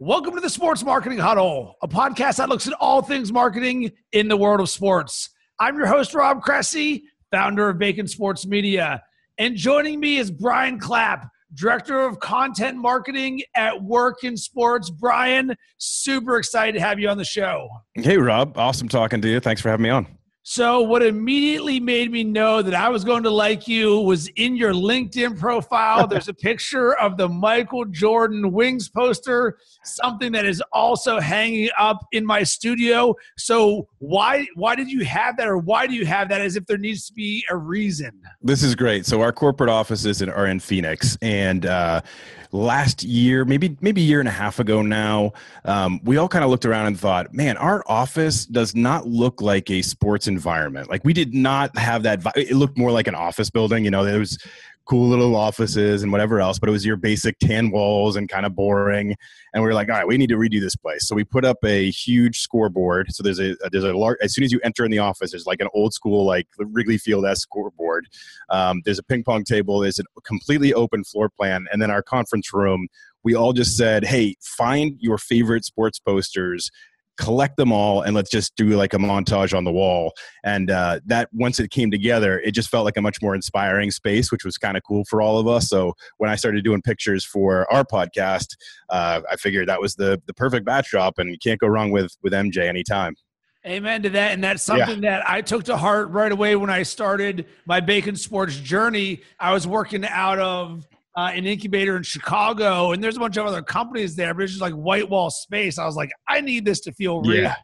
Welcome to the Sports Marketing Huddle, a podcast that looks at all things marketing in the world of sports. I'm your host, Rob Cressy, founder of Bacon Sports Media. And joining me is Brian Clapp, Director of Content Marketing at Work in Sports. Brian, super excited to have you on the show. Hey, Rob. Awesome talking to you. Thanks for having me on. So, what immediately made me know that I was going to like you was in your LinkedIn profile. There's a picture of the Michael Jordan Wings poster, something that is also hanging up in my studio. So, why why did you have that, or why do you have that? As if there needs to be a reason. This is great. So, our corporate offices are in Phoenix, and uh, last year, maybe maybe a year and a half ago now, um, we all kind of looked around and thought, man, our office does not look like a sports environment. Like we did not have that. It looked more like an office building. You know, there was cool little offices and whatever else, but it was your basic tan walls and kind of boring. And we were like, all right, we need to redo this place. So we put up a huge scoreboard. So there's a there's a large as soon as you enter in the office, there's like an old school like Wrigley Field s scoreboard. Um, there's a ping pong table. There's a completely open floor plan, and then our conference room. We all just said, hey, find your favorite sports posters collect them all and let's just do like a montage on the wall and uh, that once it came together it just felt like a much more inspiring space which was kind of cool for all of us so when i started doing pictures for our podcast uh, i figured that was the the perfect backdrop and you can't go wrong with with mj anytime Amen to that. And that's something yeah. that I took to heart right away when I started my bacon sports journey. I was working out of uh, an incubator in Chicago, and there's a bunch of other companies there, but it's just like white wall space. I was like, I need this to feel real. Yeah.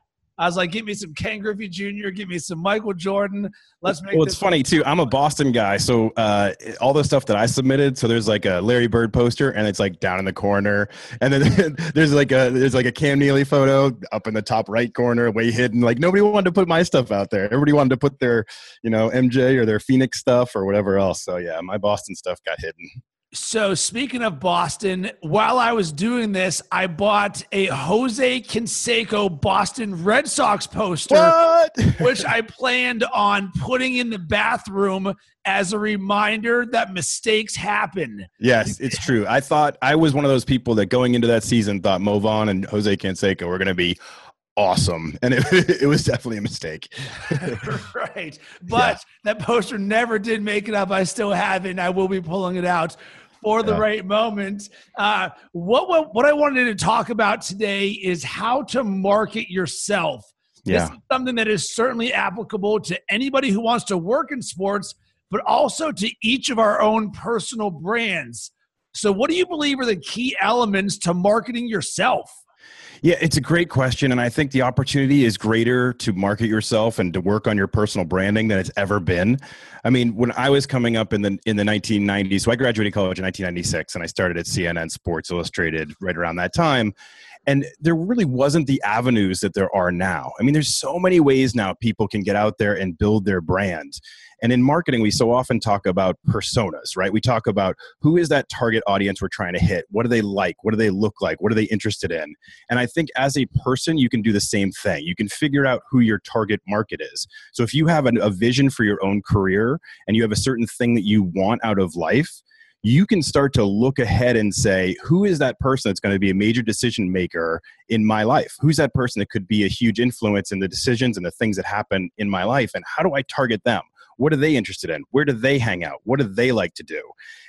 I was like, give me some Ken Griffey Jr., give me some Michael Jordan. Let's make. Well, it's funny too. I'm a Boston guy, so uh, all the stuff that I submitted. So there's like a Larry Bird poster, and it's like down in the corner, and then there's like a there's like a Cam Neely photo up in the top right corner, way hidden. Like nobody wanted to put my stuff out there. Everybody wanted to put their you know MJ or their Phoenix stuff or whatever else. So yeah, my Boston stuff got hidden. So, speaking of Boston, while I was doing this, I bought a Jose Canseco Boston Red Sox poster, which I planned on putting in the bathroom as a reminder that mistakes happen. Yes, it's true. I thought I was one of those people that going into that season thought Mo Vaughn and Jose Canseco were going to be awesome and it, it was definitely a mistake right but yeah. that poster never did make it up i still have it and i will be pulling it out for the yeah. right moment. Uh, what, what what I wanted to talk about today is how to market yourself. Yeah. This is something that is certainly applicable to anybody who wants to work in sports, but also to each of our own personal brands. So, what do you believe are the key elements to marketing yourself? Yeah, it's a great question. And I think the opportunity is greater to market yourself and to work on your personal branding than it's ever been. I mean, when I was coming up in the in the 1990s, so I graduated college in 1996 and I started at CNN Sports Illustrated right around that time and there really wasn't the avenues that there are now i mean there's so many ways now people can get out there and build their brand and in marketing we so often talk about personas right? We talk about who is that target audience we're trying to hit? What do they like? What do they look like? What are they interested in? And i think as a person you can do the same thing. You can figure out who your target market is. So if you have a vision for your own career and you have a certain thing that you want out of life you can start to look ahead and say, who is that person that's going to be a major decision maker in my life? Who's that person that could be a huge influence in the decisions and the things that happen in my life? And how do I target them? What are they interested in? Where do they hang out? What do they like to do?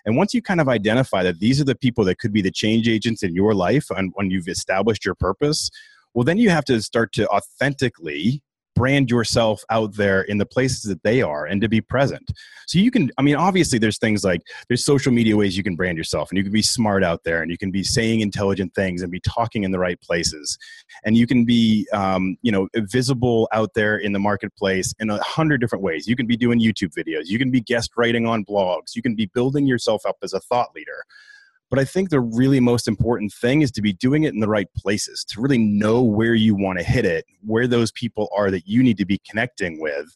And once you kind of identify that these are the people that could be the change agents in your life and when you've established your purpose, well, then you have to start to authentically brand yourself out there in the places that they are and to be present. So you can, I mean, obviously there's things like there's social media ways you can brand yourself and you can be smart out there and you can be saying intelligent things and be talking in the right places. And you can be, um, you know, visible out there in the marketplace in a hundred different ways. You can be doing YouTube videos. You can be guest writing on blogs. You can be building yourself up as a thought leader. But I think the really most important thing is to be doing it in the right places, to really know where you want to hit it, where those people are that you need to be connecting with,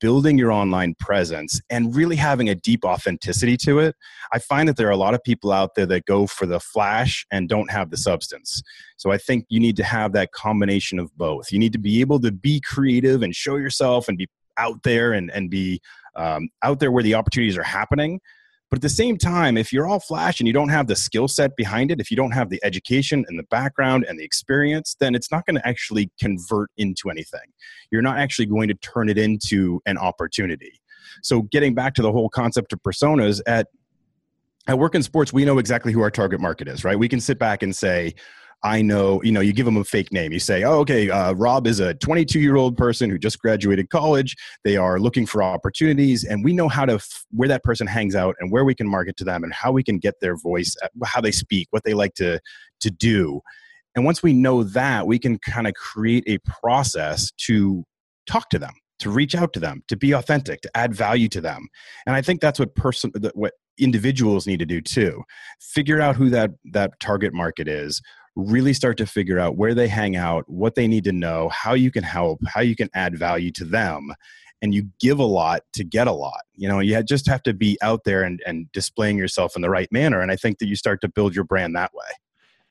building your online presence, and really having a deep authenticity to it. I find that there are a lot of people out there that go for the flash and don't have the substance. So I think you need to have that combination of both. You need to be able to be creative and show yourself and be out there and, and be um, out there where the opportunities are happening But at the same time, if you're all flash and you don't have the skill set behind it, if you don't have the education and the background and the experience, then it's not going to actually convert into anything. You're not actually going to turn it into an opportunity. So, getting back to the whole concept of personas at at work in sports, we know exactly who our target market is, right? We can sit back and say, I know, you know, you give them a fake name. You say, oh, okay, uh, Rob is a 22 year old person who just graduated college. They are looking for opportunities, and we know how to, f- where that person hangs out and where we can market to them and how we can get their voice, uh, how they speak, what they like to, to do. And once we know that, we can kind of create a process to talk to them to reach out to them to be authentic to add value to them and i think that's what person what individuals need to do too figure out who that that target market is really start to figure out where they hang out, what they need to know, how you can help, how you can add value to them. And you give a lot to get a lot. You know, you just have to be out there and, and displaying yourself in the right manner. And I think that you start to build your brand that way.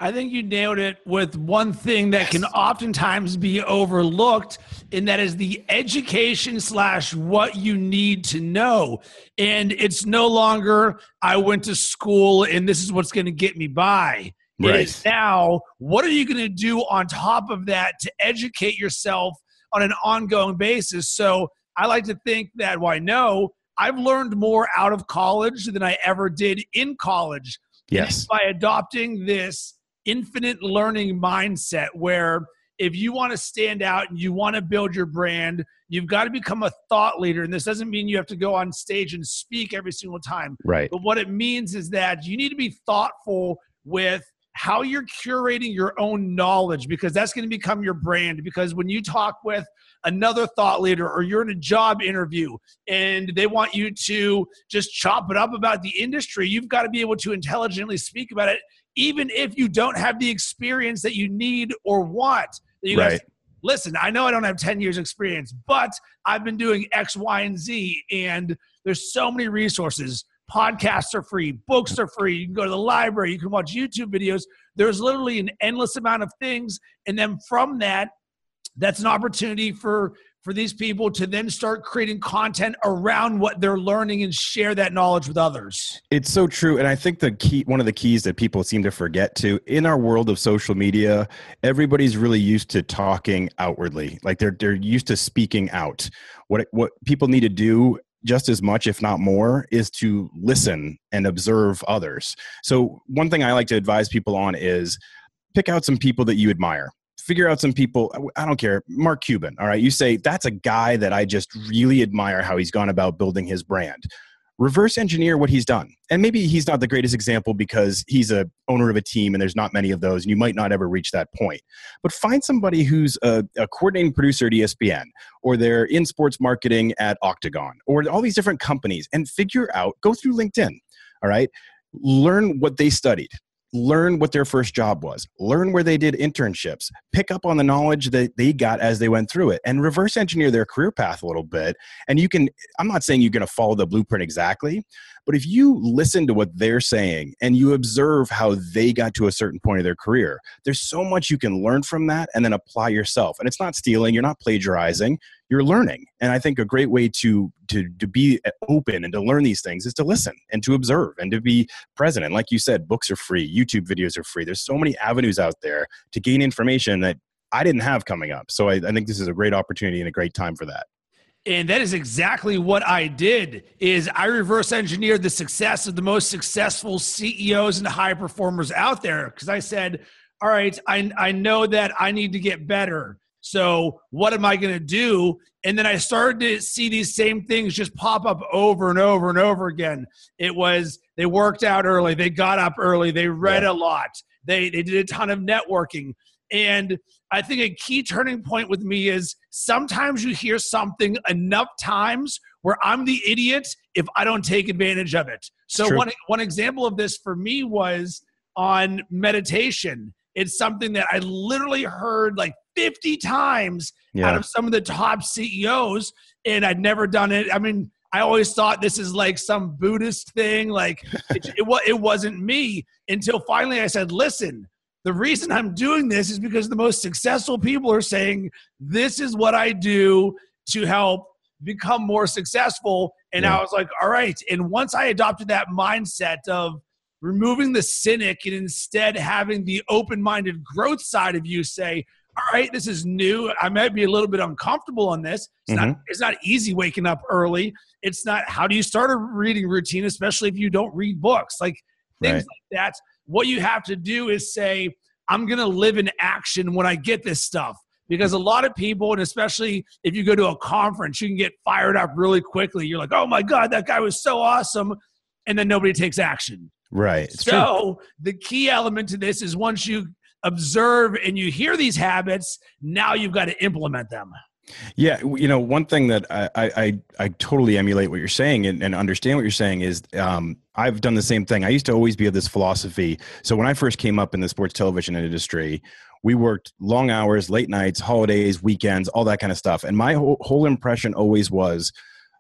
I think you nailed it with one thing that can oftentimes be overlooked, and that is the education slash what you need to know. And it's no longer, I went to school and this is what's going to get me by. Right. It is now, what are you going to do on top of that to educate yourself on an ongoing basis? So I like to think that, well, I know I've learned more out of college than I ever did in college. Yes. By adopting this infinite learning mindset where if you want to stand out and you want to build your brand, you've got to become a thought leader. And this doesn't mean you have to go on stage and speak every single time. Right. But what it means is that you need to be thoughtful with how you're curating your own knowledge because that's going to become your brand. Because when you talk with another thought leader or you're in a job interview and they want you to just chop it up about the industry, you've got to be able to intelligently speak about it, even if you don't have the experience that you need or want. You right. Guys, listen, I know I don't have 10 years experience, but I've been doing X, Y, and Z, and there's so many resources podcasts are free, books are free. You can go to the library, you can watch YouTube videos. There's literally an endless amount of things. And then from that, that's an opportunity for for these people to then start creating content around what they're learning and share that knowledge with others. It's so true and I think the key one of the keys that people seem to forget too in our world of social media, everybody's really used to talking outwardly. Like they're they're used to speaking out. What what people need to do just as much, if not more, is to listen and observe others. So, one thing I like to advise people on is pick out some people that you admire. Figure out some people, I don't care, Mark Cuban, all right? You say, that's a guy that I just really admire how he's gone about building his brand reverse engineer what he's done. And maybe he's not the greatest example because he's a owner of a team and there's not many of those and you might not ever reach that point. But find somebody who's a, a coordinating producer at ESPN or they're in sports marketing at Octagon or all these different companies and figure out, go through LinkedIn, all right? Learn what they studied learn what their first job was, learn where they did internships, pick up on the knowledge that they got as they went through it, and reverse engineer their career path a little bit. And you can, I'm not saying you're going to follow the blueprint exactly, but if you listen to what they're saying and you observe how they got to a certain point of their career, there's so much you can learn from that and then apply yourself. And it's not stealing, you're not plagiarizing, you're learning. And I think a great way to to to be open and to learn these things is to listen and to observe and to be present. And like you said, books are free, YouTube videos are free. There's so many avenues out there to gain information that I didn't have coming up. So I, I think this is a great opportunity and a great time for that and that is exactly what i did is i reverse engineered the success of the most successful ceos and high performers out there because i said all right I, I know that i need to get better so what am i going to do and then i started to see these same things just pop up over and over and over again it was they worked out early they got up early they read yeah. a lot they they did a ton of networking and I think a key turning point with me is sometimes you hear something enough times where I'm the idiot if I don't take advantage of it. So one one example of this for me was on meditation. It's something that I literally heard like 50 times yeah. out of some of the top CEOs and I'd never done it. I mean, I always thought this is like some Buddhist thing. Like it, it, it wasn't me until finally I said, listen, the reason I'm doing this is because the most successful people are saying, This is what I do to help become more successful. And yeah. I was like, all right. And once I adopted that mindset of removing the cynic and instead having the open minded growth side of you say, all right, this is new. I might be a little bit uncomfortable on this. It's mm-hmm. not it's not easy waking up early. It's not how do you start a reading routine, especially if you don't read books. Like things right. like that. What you have to do is say, I'm gonna live in action when I get this stuff. Because a lot of people, and especially if you go to a conference, you can get fired up really quickly. You're like, oh my God, that guy was so awesome. And then nobody takes action. Right. It's so true. the key element to this is once you observe and you hear these habits, now you've got to implement them. Yeah, you know, one thing that I I, I totally emulate what you're saying and, and understand what you're saying is um, I've done the same thing. I used to always be of this philosophy. So when I first came up in the sports television industry, we worked long hours, late nights, holidays, weekends, all that kind of stuff. And my whole, whole impression always was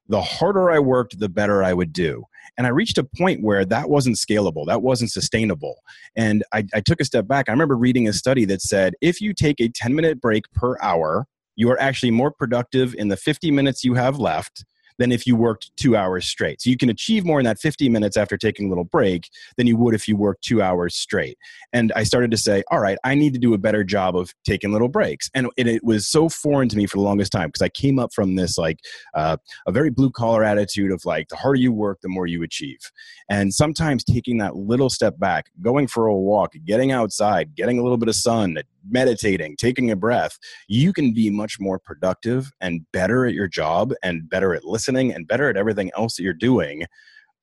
the harder I worked, the better I would do. And I reached a point where that wasn't scalable, that wasn't sustainable. And I, I took a step back. I remember reading a study that said if you take a 10 minute break per hour, you are actually more productive in the 50 minutes you have left than if you worked two hours straight. So you can achieve more in that 50 minutes after taking a little break than you would if you worked two hours straight. And I started to say, all right, I need to do a better job of taking little breaks. And it, it was so foreign to me for the longest time because I came up from this like uh, a very blue collar attitude of like the harder you work, the more you achieve. And sometimes taking that little step back, going for a walk, getting outside, getting a little bit of sun, meditating, taking a breath, you can be much more productive and better at your job and better at listening and better at everything else that you're doing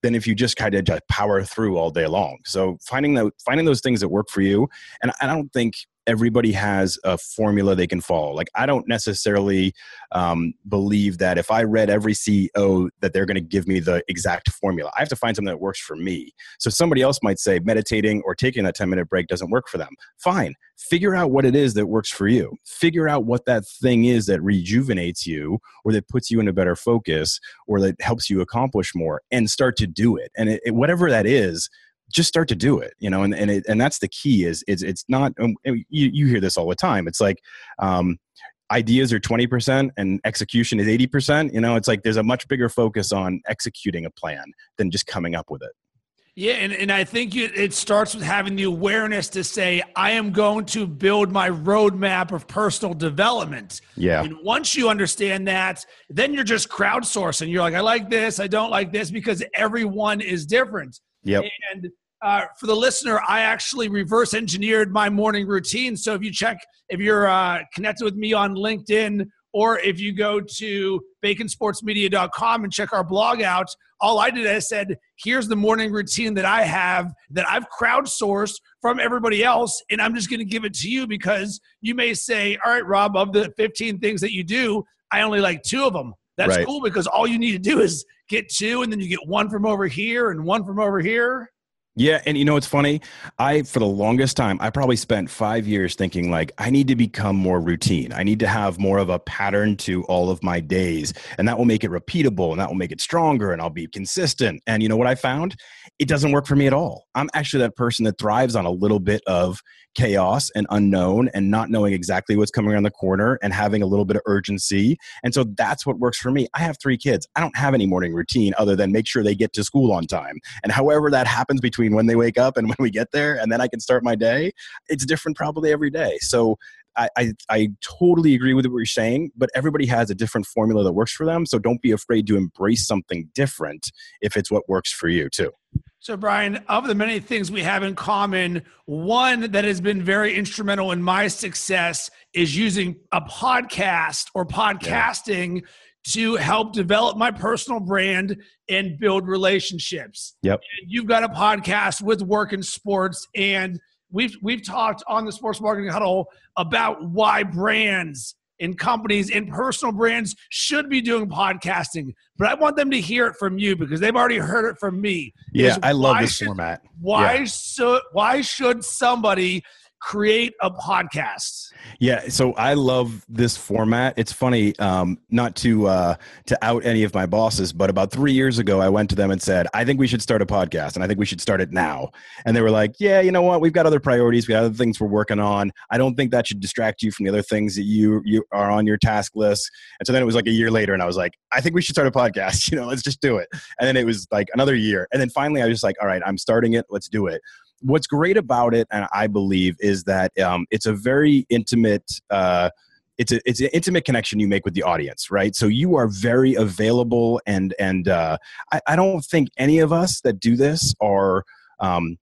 than if you just kind of just power through all day long. So finding that finding those things that work for you, and I don't think everybody has a formula they can follow. Like I don't necessarily um, believe that if I read every CEO that they're going to give me the exact formula. I have to find something that works for me. So somebody else might say meditating or taking that 10 minute break doesn't work for them. Fine. Figure out what it is that works for you. Figure out what that thing is that rejuvenates you or that puts you in a better focus or that helps you accomplish more and start to do it. And it, it, whatever that is, just start to do it you know and and, it, and that's the key is it's it's not um, you, you hear this all the time it's like um, ideas are 20% and execution is 80% you know it's like there's a much bigger focus on executing a plan than just coming up with it yeah, and, and I think it starts with having the awareness to say, I am going to build my roadmap of personal development. Yeah. And once you understand that, then you're just crowdsourcing. You're like, I like this, I don't like this, because everyone is different. Yep. And uh, for the listener, I actually reverse engineered my morning routine. So if you check, if you're uh, connected with me on LinkedIn, or if you go to baconsportsmedia.com and check our blog out, all I did is said, here's the morning routine that I have that I've crowdsourced from everybody else, and I'm just going to give it to you because you may say, all right, Rob, of the 15 things that you do, I only like two of them. That's right. cool because all you need to do is get two, and then you get one from over here and one from over here. Yeah, and you know what's funny? I for the longest time, I probably spent 5 years thinking like I need to become more routine. I need to have more of a pattern to all of my days, and that will make it repeatable and that will make it stronger and I'll be consistent. And you know what I found? It doesn't work for me at all. I'm actually that person that thrives on a little bit of chaos and unknown and not knowing exactly what's coming around the corner and having a little bit of urgency. And so that's what works for me. I have 3 kids. I don't have any morning routine other than make sure they get to school on time. And however that happens between when they wake up and when we get there, and then I can start my day. It's different probably every day. So I, I, I, totally agree with what you're saying, but everybody has a different formula that works for them. So don't be afraid to embrace something different if it's what works for you too. So, Brian, of the many things we have in common, one that has been very instrumental in my success is using a podcast or podcasting yeah to help develop my personal brand and build relationships. Yep. And you've got a podcast with Work in Sports, and we've we've talked on the Sports Marketing Huddle about why brands and companies and personal brands should be doing podcasting. But I want them to hear it from you because they've already heard it from me. Yeah, I love this should, format. Why yeah. should why should somebody create a podcast? Yeah, so I love this format. It's funny, um, not to uh, to out any of my bosses, but about three years ago, I went to them and said, "I think we should start a podcast, and I think we should start it now." And they were like, "Yeah, you know what? We've got other priorities. We got other things we're working on. I don't think that should distract you from the other things that you you are on your task list." And so then it was like a year later, and I was like, "I think we should start a podcast. You know, let's just do it." And then it was like another year, and then finally, I was just like, "All right, I'm starting it. Let's do it." What's great about it, and I believe, is that um, it's a very intimate. Uh, it's a it's an intimate connection you make with the audience, right? So you are very available, and and uh, I, I don't think any of us that do this are um,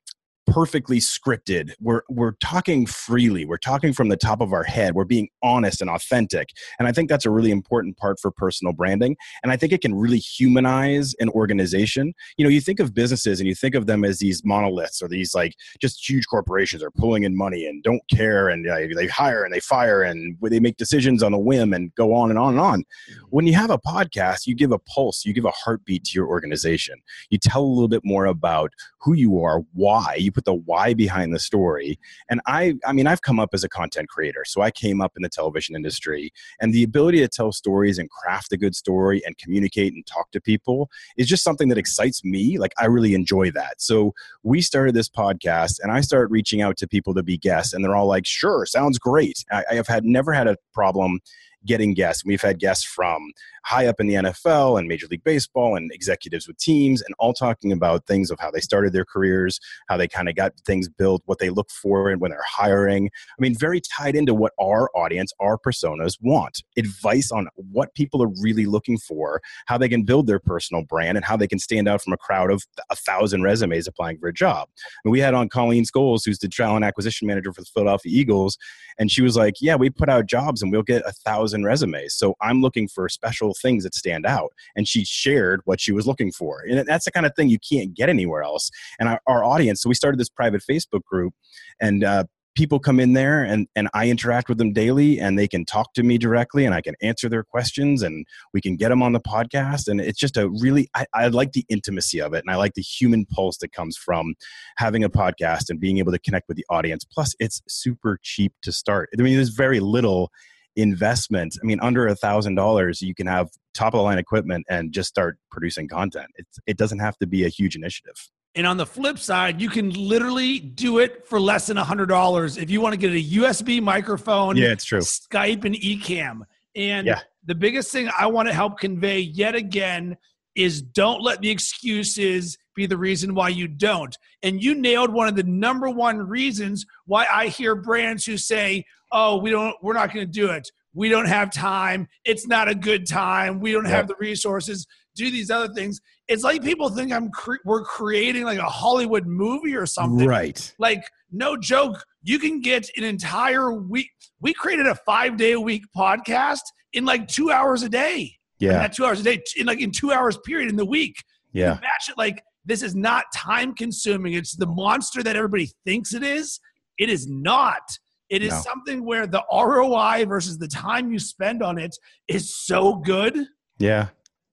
perfectly scripted. We're we're talking freely. We're talking from the top of our head. We're being honest and authentic. And I think that's a really important part for personal branding. And I think it can really humanize an organization. You know, you think of businesses and you think of them as these monoliths or these like just huge corporations are pulling in money and don't care and uh, they hire and they fire and they make decisions on a whim and go on and on and on. When you have a podcast, you give a pulse, you give a heartbeat to your organization. You tell a little bit more about who you are, why. You put the why behind the story. And I, I mean, I've come up as a content creator, so I came up in the television industry, and the ability to tell stories and craft a good story and communicate and talk to people is just something that excites me. Like I really enjoy that. So we started this podcast, and I started reaching out to people to be guests, and they're all like, "Sure, sounds great." I, I have had never had a problem getting guests. We've had guests from high up in the NFL and Major League Baseball and executives with teams, and all talking about things of how they started their careers, how they kind of got things built, what they look for and when they're hiring. I mean, very tied into what our audience, our personas want. Advice on what people are really looking for, how they can build their personal brand, and how they can stand out from a crowd of a thousand resumes applying for a job. And we had on Colleen Scholes, who's the talent acquisition manager for the Philadelphia Eagles, and she was like, "Yeah, we put out jobs and we'll get a thousand resumes. So I'm looking for special things that stand out. And she shared what she was looking for. And that's the kind of thing you can't get anywhere else. And our, our audience, so we started this private Facebook group, and uh, people come in there and, and I interact with them daily and they can talk to me directly and I can answer their questions and we can get them on the podcast. And it's just a really, I, I like the intimacy of it and I like the human pulse that comes from having a podcast and being able to connect with the audience. Plus, it's super cheap to start. I mean, there's very little investment. I mean, under a thousand dollars, you can have top of the line equipment and just start producing content. It's, it doesn't have to be a huge initiative. And on the flip side, you can literally do it for less than a hundred dollars if you want to get a USB microphone. Yeah, it's true. Skype and Ecamm. And yeah. the biggest thing I want to help convey yet again is don't let the excuses be the reason why you don't. And you nailed one of the number one reasons why I hear brands who say, "Oh, we don't we're not going to do it. We don't have time. It's not a good time. We don't yep. have the resources." Do these other things. It's like people think I'm cre- we're creating like a Hollywood movie or something. Right. Like no joke, you can get an entire week. We created a 5-day a week podcast in like 2 hours a day. Yeah. Not 2 hours a day in like in 2 hours period in the week. Yeah. Match it like this is not time consuming. It's the monster that everybody thinks it is. It is not. It is no. something where the ROI versus the time you spend on it is so good. Yeah.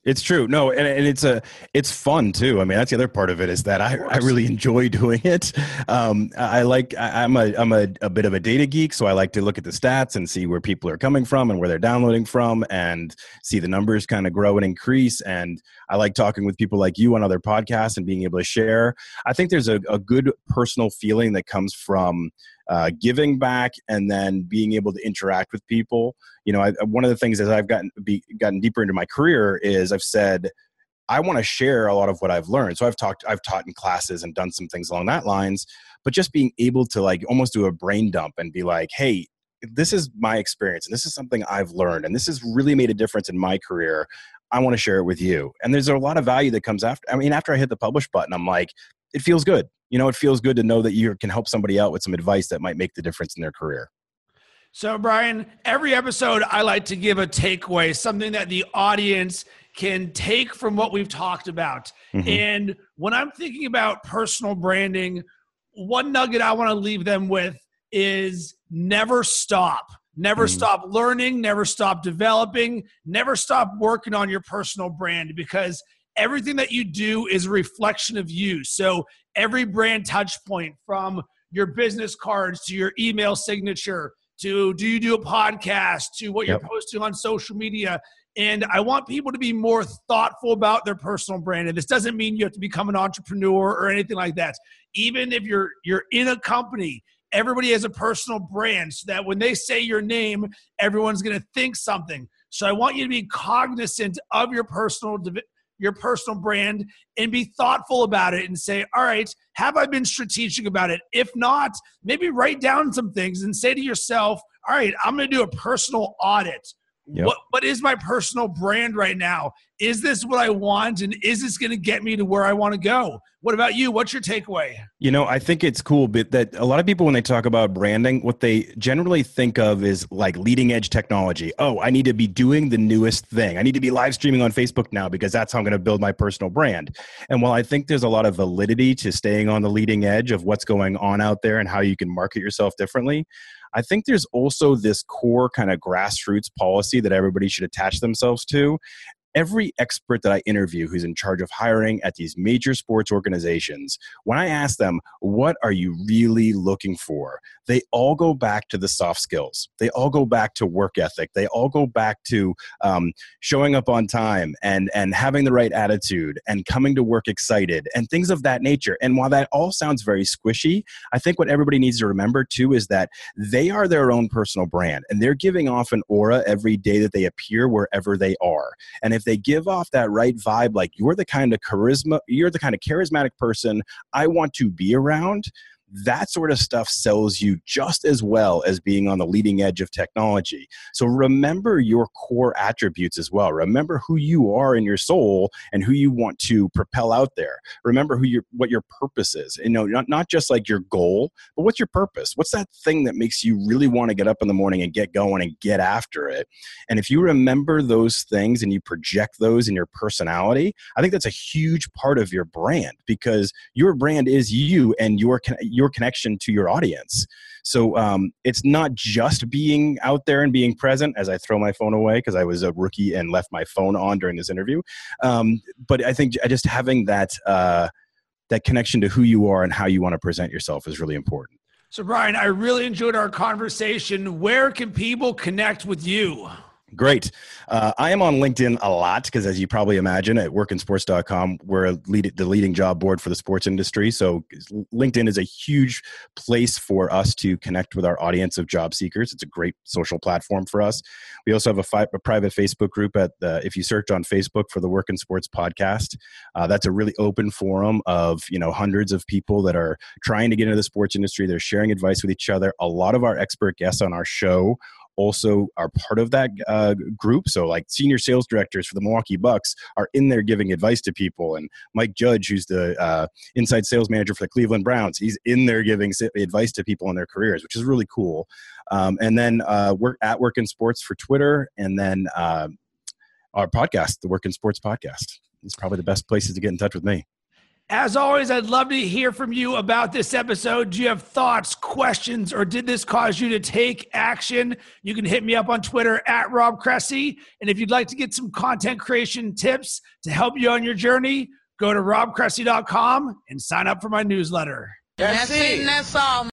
It's true. No, and, and it's a it's fun too. I mean, that's the other part of it is that I, I really enjoy doing it. Um, I like I, am a I'm a, a bit of a data geek, so I like to look at the stats and see where people are coming from and where they're downloading from, and see the numbers kind of grow and increase. And I like talking with people like you on other podcasts and being able to share. I think there's a, a good personal feeling that comes from uh, giving back and then being able to interact with people. You know, I, one of the things as I've gotten be, gotten deeper into my career is I've said I want to share a lot of what I've learned. So I've talked, I've taught in classes and done some things along that lines. But just being able to like almost do a brain dump and be like, hey, this is my experience and this is something I've learned and this has really made a difference in my career. I want to share it with you. And there's a lot of value that comes after. I mean, after I hit the publish button, I'm like, it feels good. You know, it feels good to know that you can help somebody out with some advice that might make the difference in their career. So, Brian, every episode I like to give a takeaway, something that the audience can take from what we've talked about. Mm-hmm. And when I'm thinking about personal branding, one nugget I want to leave them with is never stop. Never mm-hmm. stop learning, never stop developing, never stop working on your personal brand because everything that you do is a reflection of you. So every brand touch point from your business cards to your email signature to do you do a podcast to what yep. you're posting on social media and I want people to be more thoughtful about their personal brand. And this doesn't mean you have to become an entrepreneur or anything like that. Even if you're you're in a company, everybody has a personal brand so that when they say your name, everyone's going to think something. So I want you to be cognizant of your personal your personal brand and be thoughtful about it and say, all right, have I been strategic about it? If not, maybe write down some things and say to yourself, all right, I'm going to do a personal audit Yep. What what is my personal brand right now? Is this what I want and is this going to get me to where I want to go? What about you? What's your takeaway? You know, I think it's cool but that a lot of people when they talk about branding, what they generally think of is like leading edge technology. Oh, I need to be doing the newest thing. I need to be live streaming on Facebook now because that's how I'm going to build my personal brand. And while I think there's a lot of validity to staying on the leading edge of what's going on out there and how you can market yourself differently, I think there's also this core kind of grassroots policy that everybody should attach themselves to every expert that I interview who's in charge of hiring at these major sports organizations, when I ask them, what are you really looking for? They all go back to the soft skills. They all go back to work ethic. They all go back to um, showing up on time and, and having the right attitude and coming to work excited and things of that nature. And while that all sounds very squishy, I think what everybody needs to remember too is that they are their own personal brand and they're giving off an aura every day that they appear wherever they are. And if if they give off that right vibe, like you're the kind of charisma, you're the kind of charismatic person I want to be around, that sort of stuff sells you just as well as being on the leading edge of technology. So remember your core attributes as well. Remember who you are in your soul and who you want to propel out there. Remember who your what your purpose is. You know, not, not just like your goal, but what's your purpose? What's that thing that makes you really want to get up in the morning and get going and get after it? And if you remember those things and you project those in your personality, I think that's a huge part of your brand because your brand is you and your your your connection to your audience. So um, it's not just being out there and being present as I throw my phone away because I was a rookie and left my phone on during this interview. Um, but I think just having that uh, that connection to who you are and how you want to present yourself is really important. So Brian, I really enjoyed our conversation. Where can people connect with you? Great. Uh, I am on LinkedIn a lot because, as you probably imagine, at workinsports.com, we're lead, the leading job board for the sports industry. So, LinkedIn is a huge place for us to connect with our audience of job seekers. It's a great social platform for us. We also have a, fi- a private Facebook group at the, if you search on Facebook for the Work in Sports podcast, uh, that's a really open forum of you know hundreds of people that are trying to get into the sports industry. They're sharing advice with each other. A lot of our expert guests on our show also are part of that uh, group. So, like senior sales directors for the Milwaukee Bucks are in there giving advice to people, and Mike Judge, who's the uh, inside sales manager for the Cleveland Browns, he's in there giving advice to people in their careers, which is really cool. Um, and then uh, we're at Work in Sports for Twitter, and then uh, our podcast, the Work in Sports podcast, is probably the best places to get in touch with me. As always, I'd love to hear from you about this episode. Do you have thoughts, questions, or did this cause you to take action? You can hit me up on Twitter at Rob Cressy. And if you'd like to get some content creation tips to help you on your journey, go to robcressy.com and sign up for my newsletter. That's, That's it. That's all.